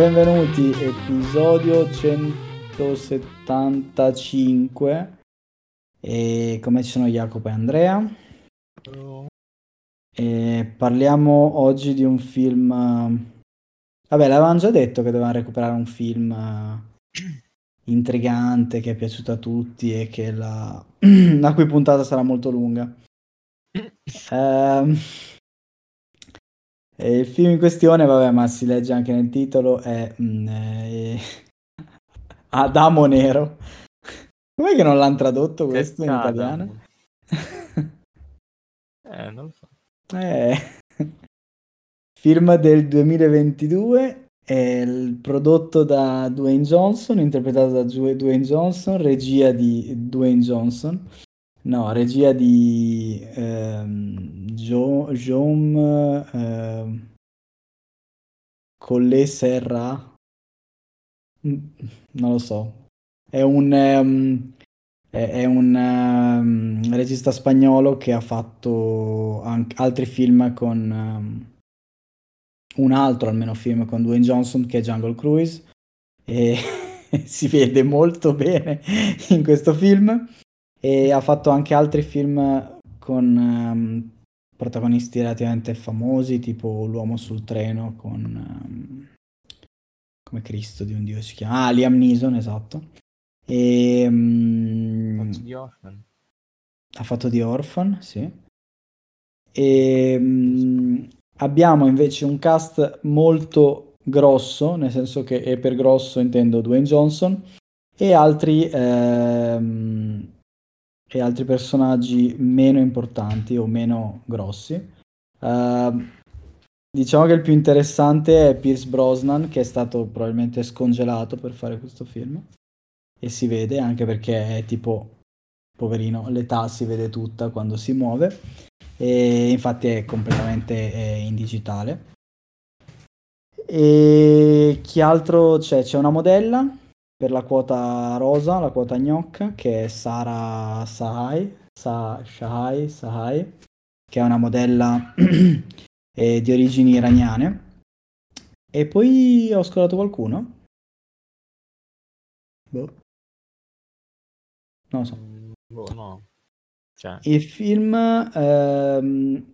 Benvenuti, episodio 175. E come ci sono Jacopo e Andrea? E parliamo oggi di un film. Vabbè, l'avevamo già detto che dovevamo recuperare un film eh, intrigante che è piaciuto a tutti e che la, la cui puntata sarà molto lunga. Ehm, e il film in questione, vabbè, ma si legge anche nel titolo, è, mm, è Adamo Nero. Com'è che non l'hanno tradotto questo in italiano? eh, non lo so. Eh. Film del 2022, è prodotto da Dwayne Johnson, interpretato da Dwayne Johnson, regia di Dwayne Johnson. No, regia di ehm, Jo- Jom ehm, Colle Serra. Non lo so. È un, um, è, è un um, regista spagnolo che ha fatto altri film con um, un altro almeno film con Dwayne Johnson che è Jungle Cruise e si vede molto bene in questo film e ha fatto anche altri film con um, protagonisti relativamente famosi tipo L'uomo sul treno con um, come Cristo di un dio si chiama ah Liam Neeson esatto. E, um, ha fatto di Orphan sì. E um, abbiamo invece un cast molto grosso nel senso che e per grosso intendo Dwayne Johnson e altri ehm, e altri personaggi meno importanti o meno grossi. Uh, diciamo che il più interessante è Pierce Brosnan, che è stato probabilmente scongelato per fare questo film. E si vede anche perché è tipo, poverino, l'età si vede tutta quando si muove. E infatti è completamente eh, in digitale. E chi altro c'è? C'è una modella per la quota rosa, la quota gnocca, che è Sara Sahai, Sa- Shahai, Sahai, che è una modella eh, di origini iraniane. E poi ho scorato qualcuno? Boh. Non lo so. Boh, no. Cioè. Il film ehm,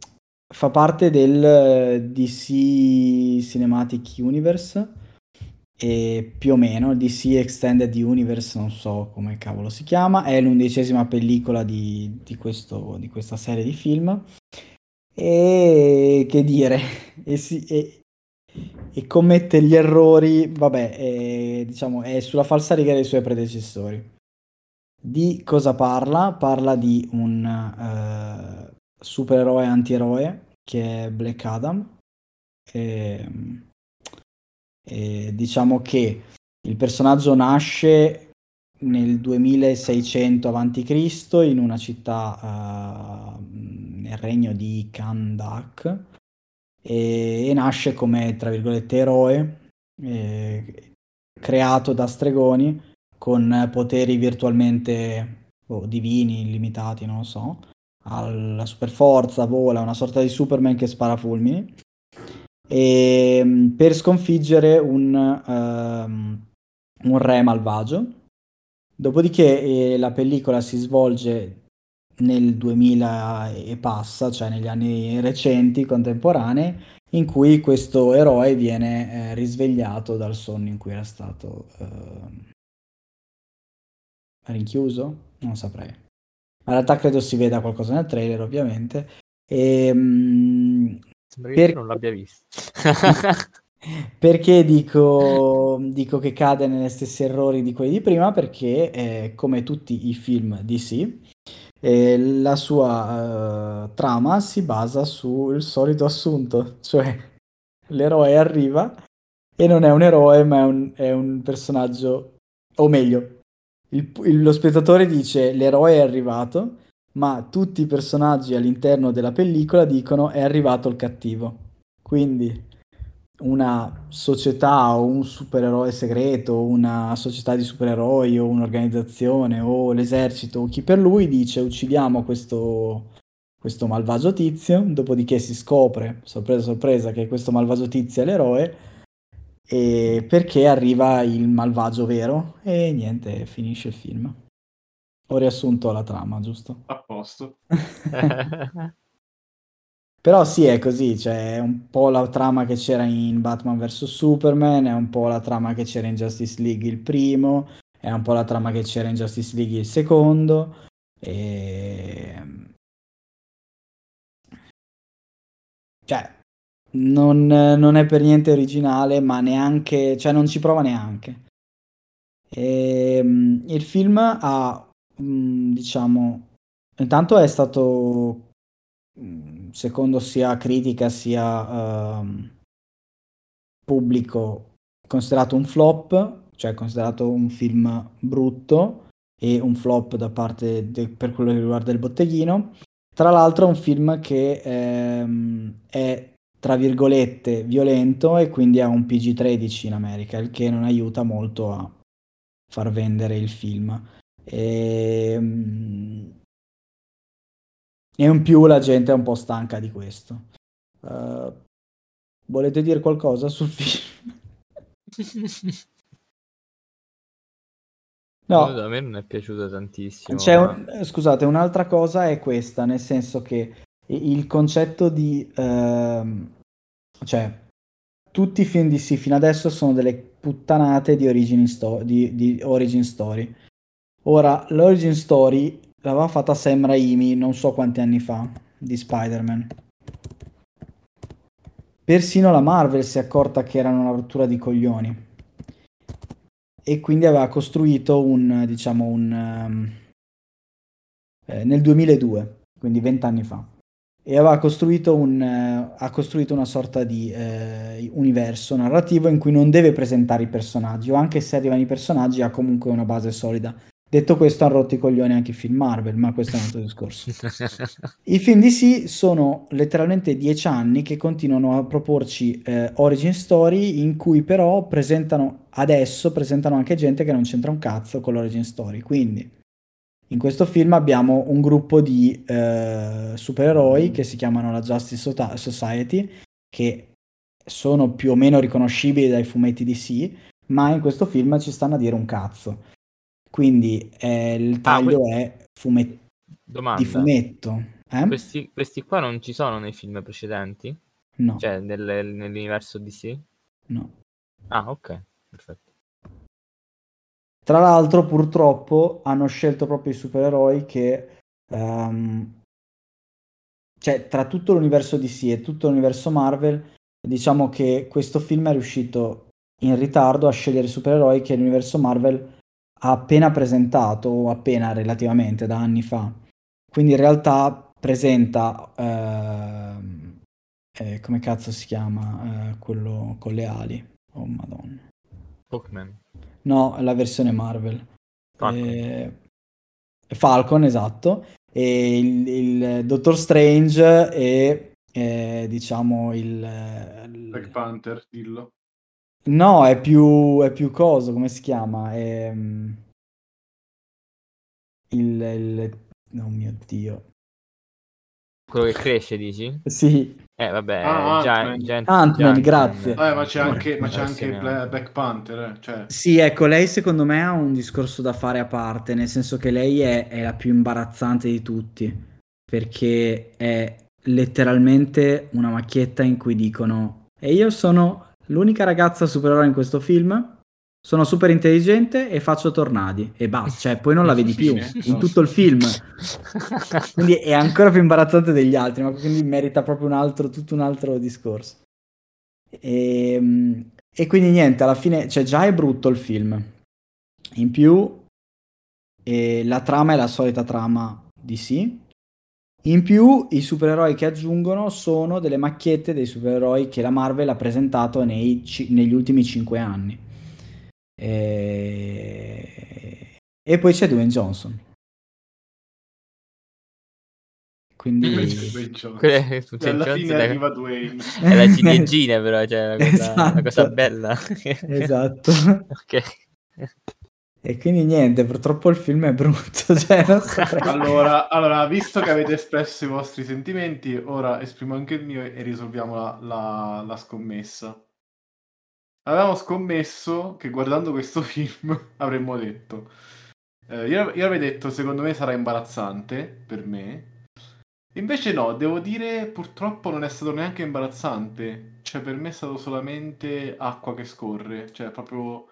fa parte del DC Cinematic Universe e più o meno il DC Extended Universe, non so come cavolo si chiama, è l'undicesima pellicola di, di, questo, di questa serie di film. E che dire, e, si, e, e commette gli errori, vabbè, è, diciamo, è sulla falsariga dei suoi predecessori. Di cosa parla? Parla di un uh, supereroe antieroe che è Black Adam. E, e diciamo che il personaggio nasce nel 2600 a.C. in una città uh, nel regno di Kandak e, e, nasce come, tra virgolette, eroe eh, creato da stregoni con poteri virtualmente oh, divini, illimitati, non lo so. Ha la super forza, vola, una sorta di Superman che spara fulmini e, ehm, per sconfiggere un, uh, un, re malvagio. Dopodiché eh, la pellicola si svolge nel 2000 e passa, cioè negli anni recenti, contemporanei, in cui questo eroe viene eh, risvegliato dal sonno in cui era stato eh, rinchiuso, non saprei. In realtà credo si veda qualcosa nel trailer, ovviamente. E, mh, Sembra che per... non l'abbia visto. perché dico, dico, che cade negli stessi errori di quelli di prima? Perché, eh, come tutti i film DC, eh, la sua uh, trama si basa sul solito assunto, cioè l'eroe arriva e non è un eroe, ma è un, è un personaggio, o meglio, il, il, lo spettatore dice l'eroe è arrivato ma tutti i personaggi all'interno della pellicola dicono è arrivato il cattivo. Quindi una società o un supereroe segreto, una società di supereroi o un'organizzazione o l'esercito o chi per lui dice uccidiamo questo, questo malvagio tizio, dopodiché si scopre, sorpresa sorpresa, che questo malvagio tizio è l'eroe e perché arriva il malvagio vero e niente, finisce il film. Ho riassunto la trama, giusto? A posto. Però sì, è così, cioè è un po' la trama che c'era in Batman vs Superman, è un po' la trama che c'era in Justice League il primo, è un po' la trama che c'era in Justice League il secondo. E... Cioè, non, non, è per niente originale, ma neanche, cioè non ci prova neanche. E, ehm, il film ha, mm, diciamo, intanto è stato, mm, secondo sia critica sia uh, pubblico, considerato un flop, cioè considerato un film brutto e un flop da parte de- per quello che riguarda il botteghino. Tra l'altro è un film che ehm, è tra virgolette violento e quindi ha un PG-13 in America, il che non aiuta molto a far vendere il film. E, ehm, e in più la gente è un po' stanca di questo. Uh, volete dire qualcosa sul film? No, a me non è piaciuto tantissimo. Un, scusate, un'altra cosa è questa, nel senso che il concetto di... Ehm, cioè, tutti i film di sì fino adesso sono delle puttanate di origin, sto- di, di origin story. Ora, l'origin story l'aveva fatta Sam Raimi non so quanti anni fa, di Spider-Man. Persino la Marvel si è accorta che era una rottura di coglioni e quindi aveva costruito un, diciamo, un... Um, eh, nel 2002, quindi vent'anni fa. E aveva costruito, un, uh, ha costruito una sorta di uh, universo narrativo in cui non deve presentare i personaggi, o anche se arrivano i personaggi ha comunque una base solida. Detto questo, hanno rotto i coglioni anche i film Marvel, ma questo è un altro discorso. I film DC sono letteralmente dieci anni che continuano a proporci eh, origin story in cui però presentano, adesso presentano anche gente che non c'entra un cazzo con l'origin story. Quindi, in questo film abbiamo un gruppo di eh, supereroi che si chiamano la Justice Society, che sono più o meno riconoscibili dai fumetti DC, ma in questo film ci stanno a dire un cazzo quindi eh, il taglio ah, è fumet- di fumetto. Eh? Questi, questi, qua non ci sono nei film precedenti? No. Cioè nel, nell'universo DC? No. Ah, ok, perfetto. Tra l'altro, purtroppo, hanno scelto proprio i supereroi che... Um, cioè, tra tutto l'universo DC e tutto l'universo Marvel, diciamo che questo film è riuscito in ritardo a scegliere i supereroi che l'universo Marvel ha appena presentato, o appena relativamente da anni fa. Quindi in realtà presenta, eh, eh, come cazzo si chiama, eh, quello con le ali. Oh madonna. Pokémon. No, la versione Marvel. Falcon, eh, Falcon esatto. E il, il Doctor Strange e eh, diciamo il... Black Panther, dillo. No, è più, è più coso, come si chiama? È, mm, il, il... Oh mio Dio. Quello che cresce, dici? Sì. Eh, vabbè, ah, Ant-Man, Giant, Ant-Man grazie. Eh, ma c'è anche, ma c'è anche Black Panther. Eh, cioè. Sì, ecco, lei secondo me ha un discorso da fare a parte, nel senso che lei è, è la più imbarazzante di tutti, perché è letteralmente una macchietta in cui dicono e io sono L'unica ragazza supereroe in questo film sono super intelligente e faccio tornadi e basta, cioè poi non la vedi più in tutto il film. Quindi è ancora più imbarazzante degli altri, ma quindi merita proprio un altro, tutto un altro discorso. E, ehm, e quindi niente, alla fine, cioè già è brutto il film. In più, eh, la trama è la solita trama di sì, in più, i supereroi che aggiungono sono delle macchiette dei supereroi che la Marvel ha presentato nei, negli ultimi 5 anni. E... e poi c'è Dwayne Johnson. Quindi Quelle, cioè, alla fine è, arriva Dwayne. È la ciliegina però, cioè una cosa, esatto. una cosa bella. esatto. ok. E quindi niente, purtroppo il film è brutto. Cioè allora, allora, visto che avete espresso i vostri sentimenti, ora esprimo anche il mio e risolviamo la, la, la scommessa. avevamo scommesso che guardando questo film avremmo detto. Eh, io, io avrei detto, secondo me sarà imbarazzante per me. Invece no, devo dire, purtroppo non è stato neanche imbarazzante. Cioè, per me è stato solamente acqua che scorre. Cioè, proprio...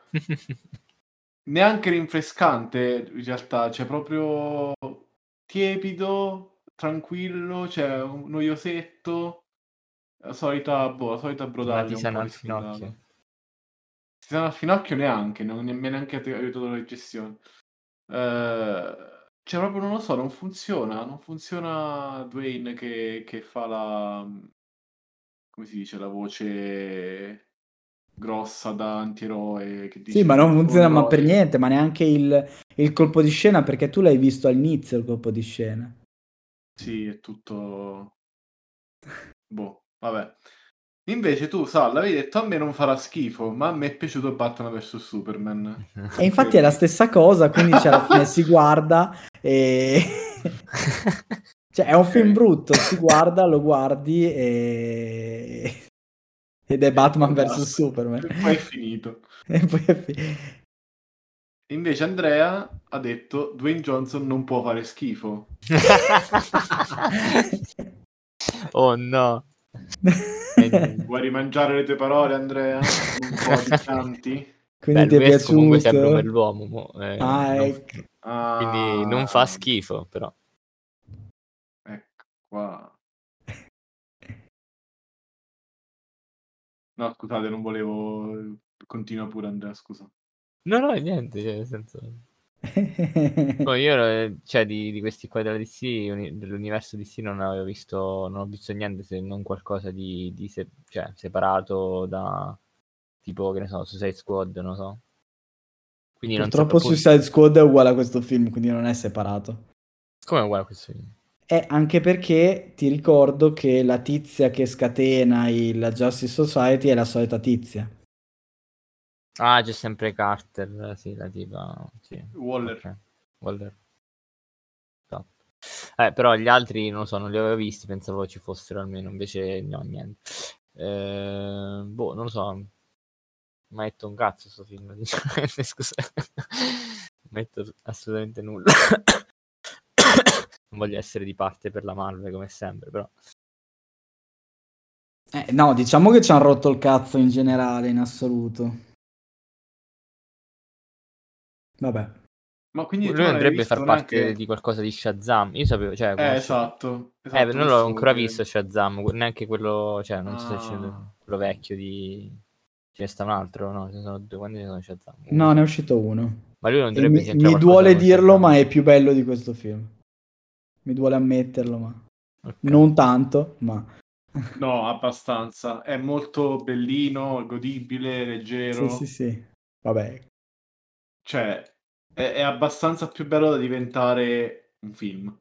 neanche rinfrescante, in realtà. Cioè, proprio tiepido, tranquillo, cioè, un noiosetto. La solita, boh, la solita brodaglia. Ma ti sanno al finocchio. Ti sanno al finocchio neanche, non mi è neanche aiutato la gestione. Eh... Cioè, proprio non lo so, non funziona. Non funziona Dwayne che, che fa la. come si dice, la voce grossa da antieroe. Che dice sì, ma non funziona ma per niente, ma neanche il, il, colpo di scena, perché tu l'hai visto all'inizio il colpo di scena. Sì, è tutto. boh, vabbè. Invece tu, Sal, avevi detto a me non farà schifo, ma a me è piaciuto Batman vs Superman. E infatti è la stessa cosa, quindi cioè, alla fine si guarda e... cioè è un film brutto, si guarda, lo guardi e... ed è Batman vs Superman. E poi è finito. e poi è finito. Invece Andrea ha detto Dwayne Johnson non può fare schifo. oh no. Vuoi rimangiare le tue parole, Andrea? Un po' di canti? Quindi Beh, ti è piaciuto? comunque sempre un bell'uomo. Mo, eh, ah, non, ecco. ah, quindi non fa schifo, però. Ecco qua. No, scusate, non volevo... Continua pure, Andrea, scusa. No, no, niente, cioè, nel senso... Poi io, eh, cioè, di, di, questi qua della DC, dell'universo DC, non avevo visto, non ho visto niente se non qualcosa di, di se, cioè, separato da tipo, che ne so, Suicide Squad, non so. Quindi Purtroppo non Suicide Squad è uguale a questo film, quindi non è separato. Come è uguale a questo film? È anche perché ti ricordo che la tizia che scatena il Justice Society è la solita tizia. Ah, c'è sempre Carter, sì, la tipa. Sì. Waller. Okay. Waller. Eh, però gli altri, non lo so, non li avevo visti, pensavo ci fossero almeno, invece no, niente. Eh, boh, non lo so. Mi ha detto un cazzo sto film, scusa. non metto assolutamente nulla. Non voglio essere di parte per la Marvel come sempre, però. Eh, no, diciamo che ci hanno rotto il cazzo in generale, in assoluto. Vabbè. Ma quindi lui dovrebbe far parte neanche... di qualcosa di Shazam. Io sapevo, cioè, eh, esatto, esatto, Eh, non l'ho ancora che... visto Shazam, neanche quello, cioè, non ah. so se c'è ah. quello vecchio di Ce ne sta un altro? No, ce ne sono due. Quando ne sono Shazam? No, ne è uscito uno. Ma lui non dovrebbe Mi, mi duole dirlo, ma è più bello di questo film. Mi duole ammetterlo, ma okay. non tanto, ma No, abbastanza. È molto bellino, godibile, leggero. Sì, sì, sì. Vabbè. Cioè, è, è abbastanza più bello da diventare un film.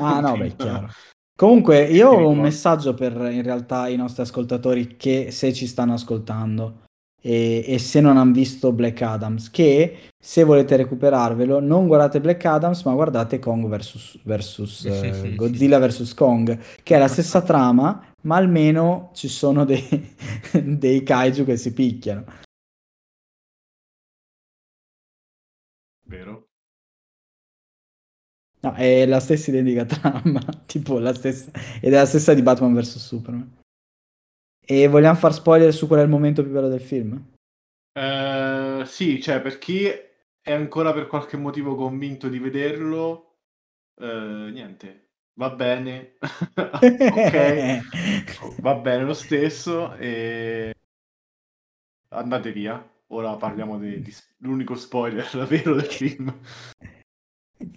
Ah, no, beh, chiaro. Comunque, io ho un messaggio per in realtà i nostri ascoltatori che se ci stanno ascoltando e, e se non hanno visto Black Adams, che se volete recuperarvelo, non guardate Black Adams, ma guardate Kong vs. versus uh, Godzilla vs. Kong, che è la stessa trama, ma almeno ci sono dei, dei kaiju che si picchiano. Vero? No, è la stessa identica trama, tipo la stessa, ed è la stessa di Batman vs Superman. E vogliamo far spoiler su qual è il momento più bello del film? Uh, sì, cioè per chi è ancora per qualche motivo convinto di vederlo, uh, niente, va bene, ok, va bene lo stesso e andate via. Ora parliamo dell'unico spoiler vero del film.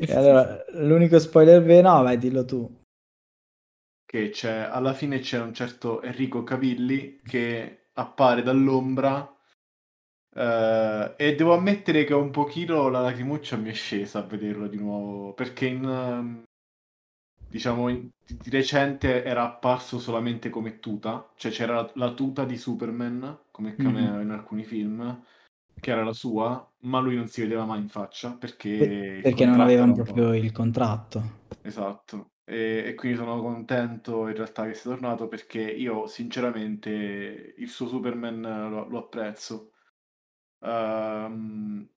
allora, l'unico spoiler vero, no, vai, dillo tu. Che c'è, alla fine c'è un certo Enrico Cavilli che appare dall'ombra uh, e devo ammettere che un pochino la lacrimuccia mi è scesa a vederlo di nuovo, perché in, um, diciamo, in, di recente era apparso solamente come tuta, cioè c'era la, la tuta di Superman come cameo mm-hmm. in alcuni film, che era la sua, ma lui non si vedeva mai in faccia perché... perché non avevano proprio il contratto. Esatto. E, e, quindi sono contento in realtà che sia tornato perché io sinceramente il suo Superman lo, lo apprezzo. Ehm,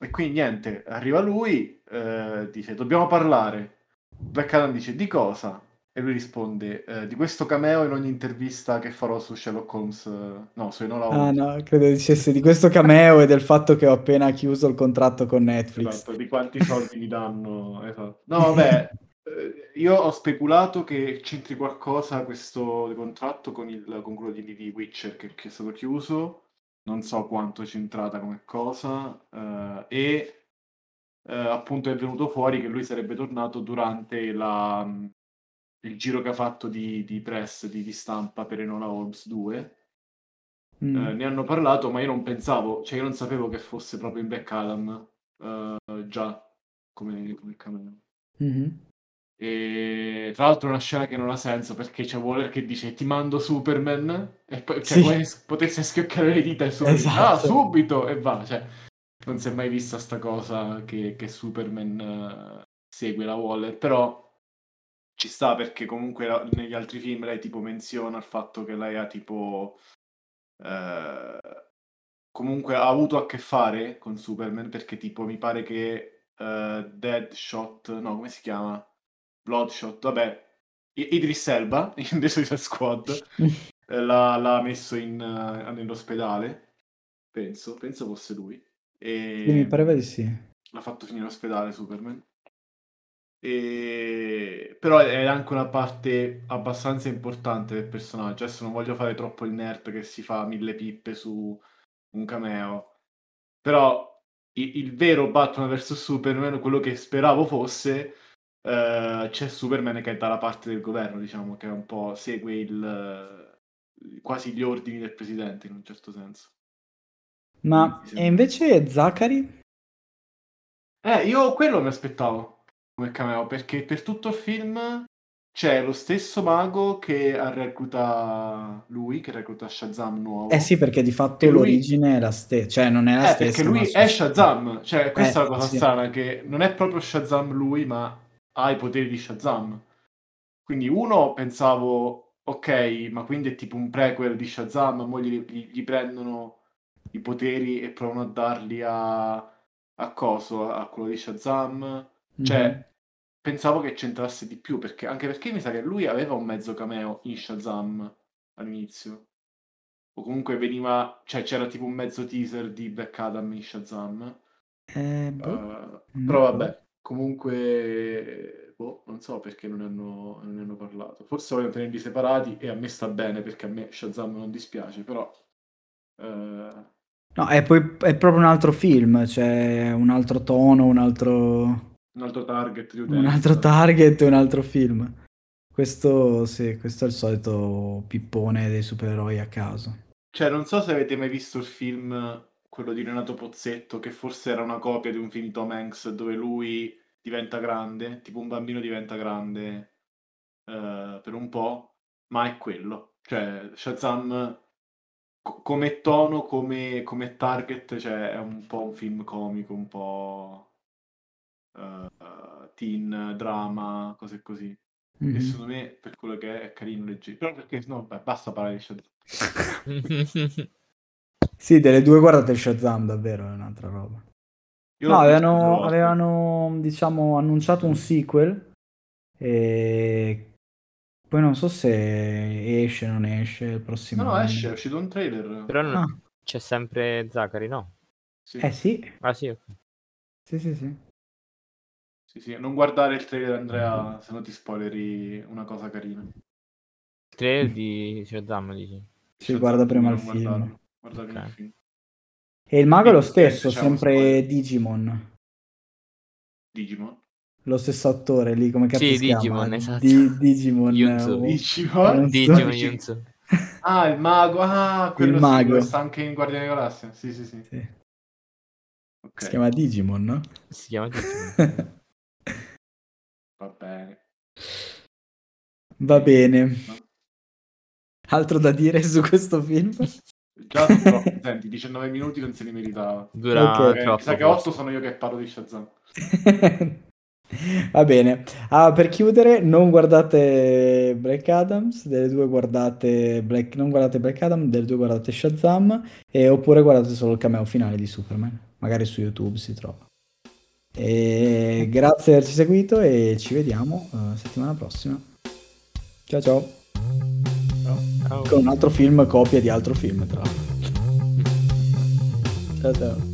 e quindi niente, arriva lui, eh, dice dobbiamo parlare. Black Adam dice di cosa? E lui risponde eh, di questo cameo in ogni intervista che farò su Sherlock Holmes, no, su Enola Ah Holmes. no, credo dicesse di questo cameo e del fatto che ho appena chiuso il contratto con Netflix. Esatto, di quanti soldi mi danno. esatto. No, vabbè, io ho speculato che c'entri qualcosa questo contratto con, il, con quello di, di Witcher che, che è stato chiuso, non so quanto è c'entrata come cosa, eh, e eh, appunto è venuto fuori che lui sarebbe tornato durante la, il giro che ha fatto di, di press, di, di stampa per Enola Holmes 2. Mm. Eh, ne hanno parlato, ma io non pensavo, cioè io non sapevo che fosse proprio in Black Adam eh, già come, come cameo. Mhm. E tra l'altro è una scena che non ha senso perché c'è Waller che dice ti mando Superman e poi cioè, Sì. come se potesse schioccare le dita e subito, Esatto. ah, subito e va. Cioè, non si è mai vista sta cosa che, che Superman eh, segue la Waller, però ci sta perché comunque la- negli altri film lei tipo menziona il fatto che lei ha tipo eh, comunque ha avuto a che fare con Superman perché tipo mi pare che eh, Deadshot, no come si chiama? Bloodshot, vabbè, I- Idris Elba in The Suicide Squad eh, l'ha, l'ha messo in, eh, nell'ospedale, penso, penso fosse lui. E mi pareva di sì. l'ha fatto finire in ospedale Superman. E... Però è anche una parte abbastanza importante del personaggio. Adesso non voglio fare troppo il nerd che si fa mille pippe su un cameo. Però i- il, vero Batman vs Superman, quello che speravo fosse, eh, c'è Superman che è dalla parte del governo, diciamo, che è un po' segue il, quasi gli ordini del presidente in un certo senso. Ma e invece Zachary? Eh, io quello mi aspettavo come cameo, perché per tutto il film c'è lo stesso mago che recluta lui, che recluta Shazam nuovo. Eh sì, perché di fatto lui- l'origine è la stessa, cioè non è la Eh, stessa. perché lui è Shazam, cioè questa Eh, è la cosa sì. strana, che non è proprio Shazam lui, ma ha i poteri di Shazam. Quindi uno pensavo, ok, ma quindi è tipo un prequel di Shazam, mo gli, gli- gli prendono i poteri e provano a darli a, a coso, a quello di Shazam. Cioè, Mhm. pensavo che c'entrasse di più, perché, anche perché mi sa che lui aveva un mezzo cameo in Shazam all'inizio. O comunque veniva, cioè c'era tipo un mezzo teaser di Black Adam in Shazam. Eh, boh, Uh, però vabbè, comunque, boh, non so perché non ne hanno, non ne hanno parlato. Forse vogliono tenerli separati e a me sta bene perché a me Shazam non dispiace, però... eh, No, è poi è proprio un altro film, cioè un altro tono, un altro, un altro target di un altro target, un altro film. Questo sì, questo è il solito pippone dei supereroi a caso. Cioè, non so se avete mai visto il film, quello di Renato Pozzetto, che forse era una copia di un film di Tom Hanks dove lui diventa grande, tipo un bambino diventa grande eh, per un po', ma è quello. Cioè, Shazam co- come tono, come, come target, cioè è un po' un film comico, un po' eh, teen, drama, cose così. Mhm. E secondo me, per quello che è, è carino, leggero. Però perché, no, beh, basta parlare di Shazam. Sì, delle due guardate Shazam, davvero, è un'altra roba. Io No, avevano, avevano, diciamo, annunciato un sequel e poi non so se esce o non esce il prossimo No, no, anno. esce, è uscito un trailer. Però non- Ah, c'è sempre Zachary, no? Sì. eh sì, Ah sì, sì, sì, sì. Sì, sì. Non guardare il trailer, Andrea, se no ti spoileri una cosa carina. Il trailer di Shazam, dici? Sì, guarda prima il film. guardarlo, guarda prima Ok. il film. E il mago è lo stesso, diciamo, sempre. Digimon. Digimon. Lo stesso attore lì, come cazzo Sì, si chiama? Digimon, esatto. Di- Digimon. Yunzo. oh, Digimon? Digimon Yunzo. Ah, il mago. Ah, quello Il mago. sta anche in Guardiani della Galassia. Sì, sì, sì. Sì. Ok, Si chiama Digimon, no? Si chiama Digimon. va bene. Va bene. Altro da dire su questo film? Già sono senti, 19 minuti non se li meritava. Dura Ok. Eh, sa che 8 forse. sono io che parlo di Shazam. Va bene. Ah, per chiudere, non guardate Black Adams, delle due guardate Black... non guardate Black Adam, delle due guardate Shazam, e... oppure guardate solo il cameo finale di Superman. Magari su YouTube si trova. E grazie di averci seguito e ci vediamo uh, settimana prossima. Ciao ciao. Con un altro film, copia di altro film, tra l'altro. Ciao ciao.